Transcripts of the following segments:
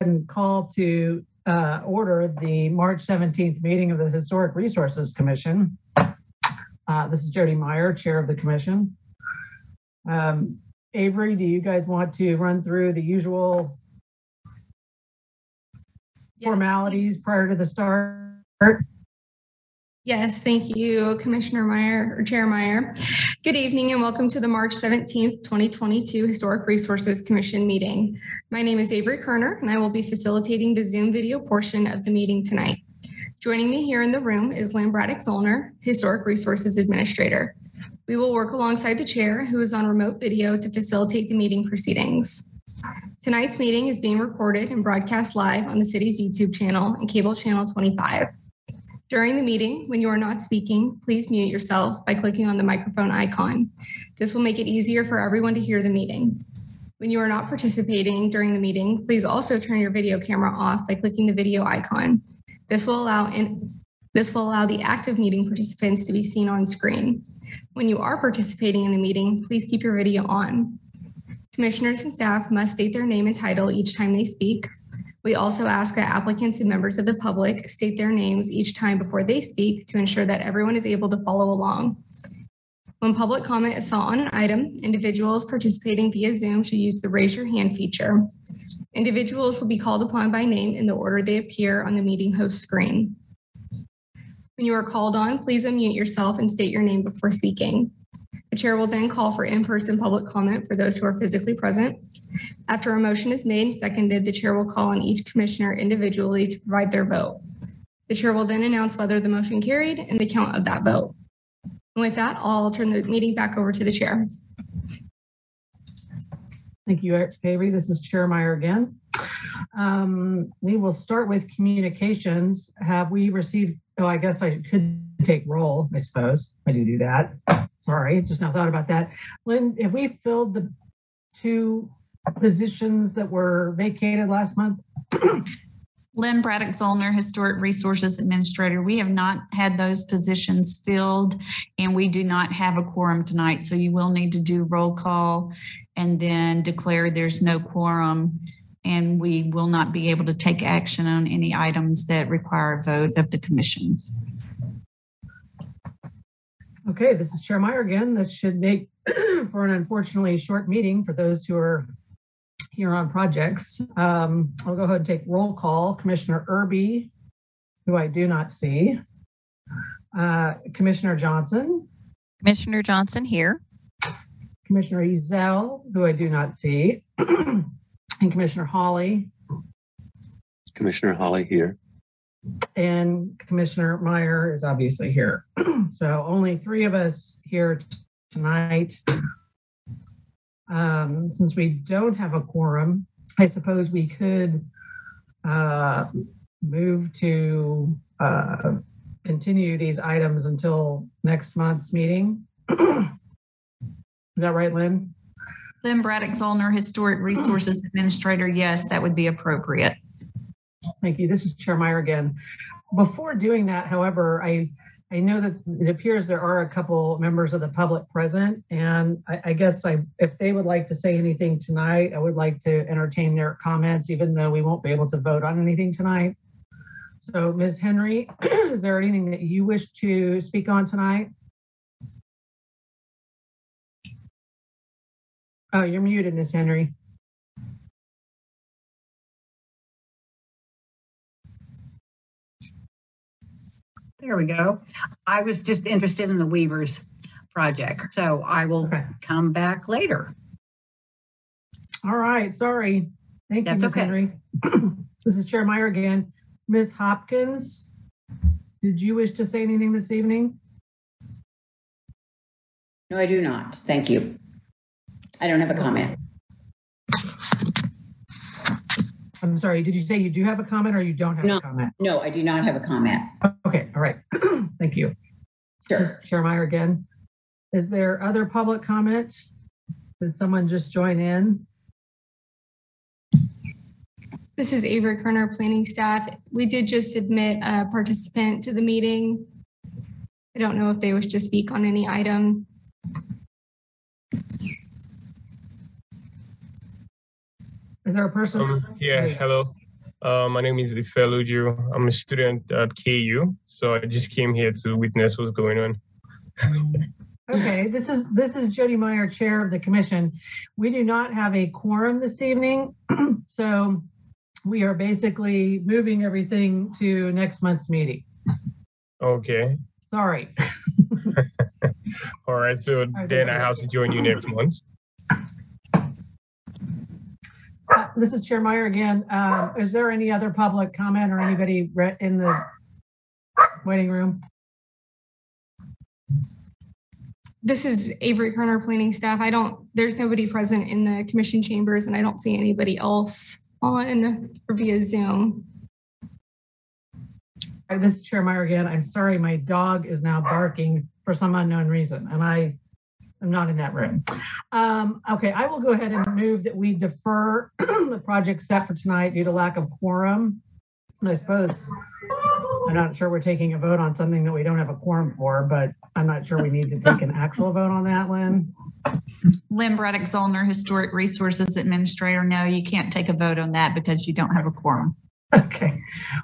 and call to uh, order the March 17th meeting of the Historic Resources Commission. Uh, This is Jody Meyer, Chair of the Commission. Um, Avery, do you guys want to run through the usual Yes. formalities prior to the start? Yes, thank you, Commissioner Meyer or Chair Meyer. Good evening and welcome to the March 17th, 2022 Historic Resources Commission meeting. My name is Avery Kerner and I will be facilitating the Zoom video portion of the meeting tonight. Joining me here in the room is Lynn Braddock Zollner, Historic Resources Administrator. We will work alongside the chair who is on remote video to facilitate the meeting proceedings. Tonight's meeting is being recorded and broadcast live on the city's YouTube channel and cable channel 25. During the meeting, when you are not speaking, please mute yourself by clicking on the microphone icon. This will make it easier for everyone to hear the meeting. When you are not participating during the meeting, please also turn your video camera off by clicking the video icon. This will allow in, this will allow the active meeting participants to be seen on screen. When you are participating in the meeting, please keep your video on. Commissioners and staff must state their name and title each time they speak. We also ask that applicants and members of the public state their names each time before they speak to ensure that everyone is able to follow along. When public comment is sought on an item, individuals participating via Zoom should use the raise your hand feature. Individuals will be called upon by name in the order they appear on the meeting host screen. When you are called on, please unmute yourself and state your name before speaking. The chair will then call for in-person public comment for those who are physically present. After a motion is made and seconded, the chair will call on each commissioner individually to provide their vote. The chair will then announce whether the motion carried and the count of that vote. And with that, I'll turn the meeting back over to the chair. Thank you, Avery. This is Chair Meyer again. Um, We will start with communications. Have we received, oh, I guess I could take roll, I suppose. I do do that. Sorry, just now thought about that. Lynn, have we filled the two positions that were vacated last month? Lynn Braddock Zollner, Historic Resources Administrator. We have not had those positions filled and we do not have a quorum tonight. So you will need to do roll call and then declare there's no quorum. And we will not be able to take action on any items that require a vote of the commission. Okay, this is Chair Meyer again. This should make for an unfortunately short meeting for those who are here on projects. Um, I'll go ahead and take roll call. Commissioner Irby, who I do not see. Uh, Commissioner Johnson, Commissioner Johnson here. Commissioner Ezell, who I do not see, and Commissioner Hawley, Commissioner Holly here. And Commissioner Meyer is obviously here. So only three of us here t- tonight. Um, Since we don't have a quorum, I suppose we could uh, move to uh, continue these items until next month's meeting. Is that right, Lynn? Lynn Braddock Zollner, Historic Resources Administrator. Yes, that would be appropriate. Thank you. This is Chair Meyer again. Before doing that, however, I, I know that it appears there are a couple members of the public present, and I, I guess I, if they would like to say anything tonight, I would like to entertain their comments, even though we won't be able to vote on anything tonight. So Ms. Henry, is there anything that you wish to speak on tonight? Oh, you're muted, Ms. Henry. There we go. I was just interested in the Weavers project, so I will Okay. come back later. All right, sorry. Thank you, Ms. okay. Henry. This is Chair Meyer again. Ms. Hopkins, did you wish to say anything this evening? No, I do not. Thank you. I don't have a comment. I'm sorry, did you say you do have a comment or you don't have a comment? No, I do not have a comment. Okay, all right. Thank you. Sure. This Chair Meyer again. Is there other public comment? Did someone just join in? This is Avery Kerner, planning staff. We did just admit a participant to the meeting. I don't know if they wish to speak on any item. Is there a person? Um, yeah, hello. Uh, my name is Ifeluju. I'm a student at KU, so I just came here to witness what's going on. Okay, this is, this is Jody Meyer, Chair of the Commission. We do not have a quorum this evening, so we are basically moving everything to next month's meeting. Okay. Sorry. All right. So then I have to join you next month. Uh, This is Chair Meyer again. Um, Is there any other public comment or anybody in the waiting room? This is Avery Kerner, planning staff. I don't, there's nobody present in the commission chambers and I don't see anybody else on or via Zoom. Uh, This is Chair Meyer again. I'm sorry, my dog is now barking for some unknown reason, and I am not in that room. Um, Okay, I will go ahead and move that we defer the project set for tonight due to lack of quorum. And I suppose, I'm not sure we're taking a vote on something that we don't have a quorum for, but I'm not sure we need to take an actual vote on that, Lynn. Lynn Braddock Zollner, Historic Resources Administrator. No, you can't take a vote on that because you don't have a quorum. Okay,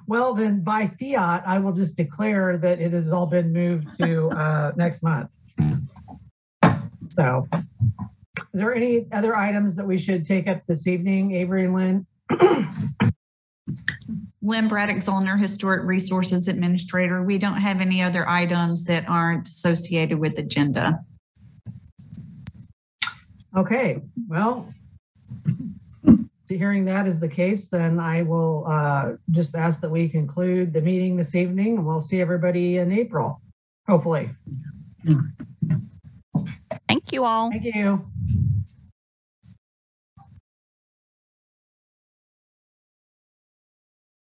well then by fiat, I will just declare that it has all been moved to uh, next month. So, is there any other items that we should take up this evening, Avery and Lynn? Lynn Braddock Zollner, Historic Resources Administrator. We don't have any other items that aren't associated with agenda. Okay, well, hearing that is the case, then I will uh, just ask that we conclude the meeting this evening, and we'll see everybody in April, hopefully. Thank you all. Thank you.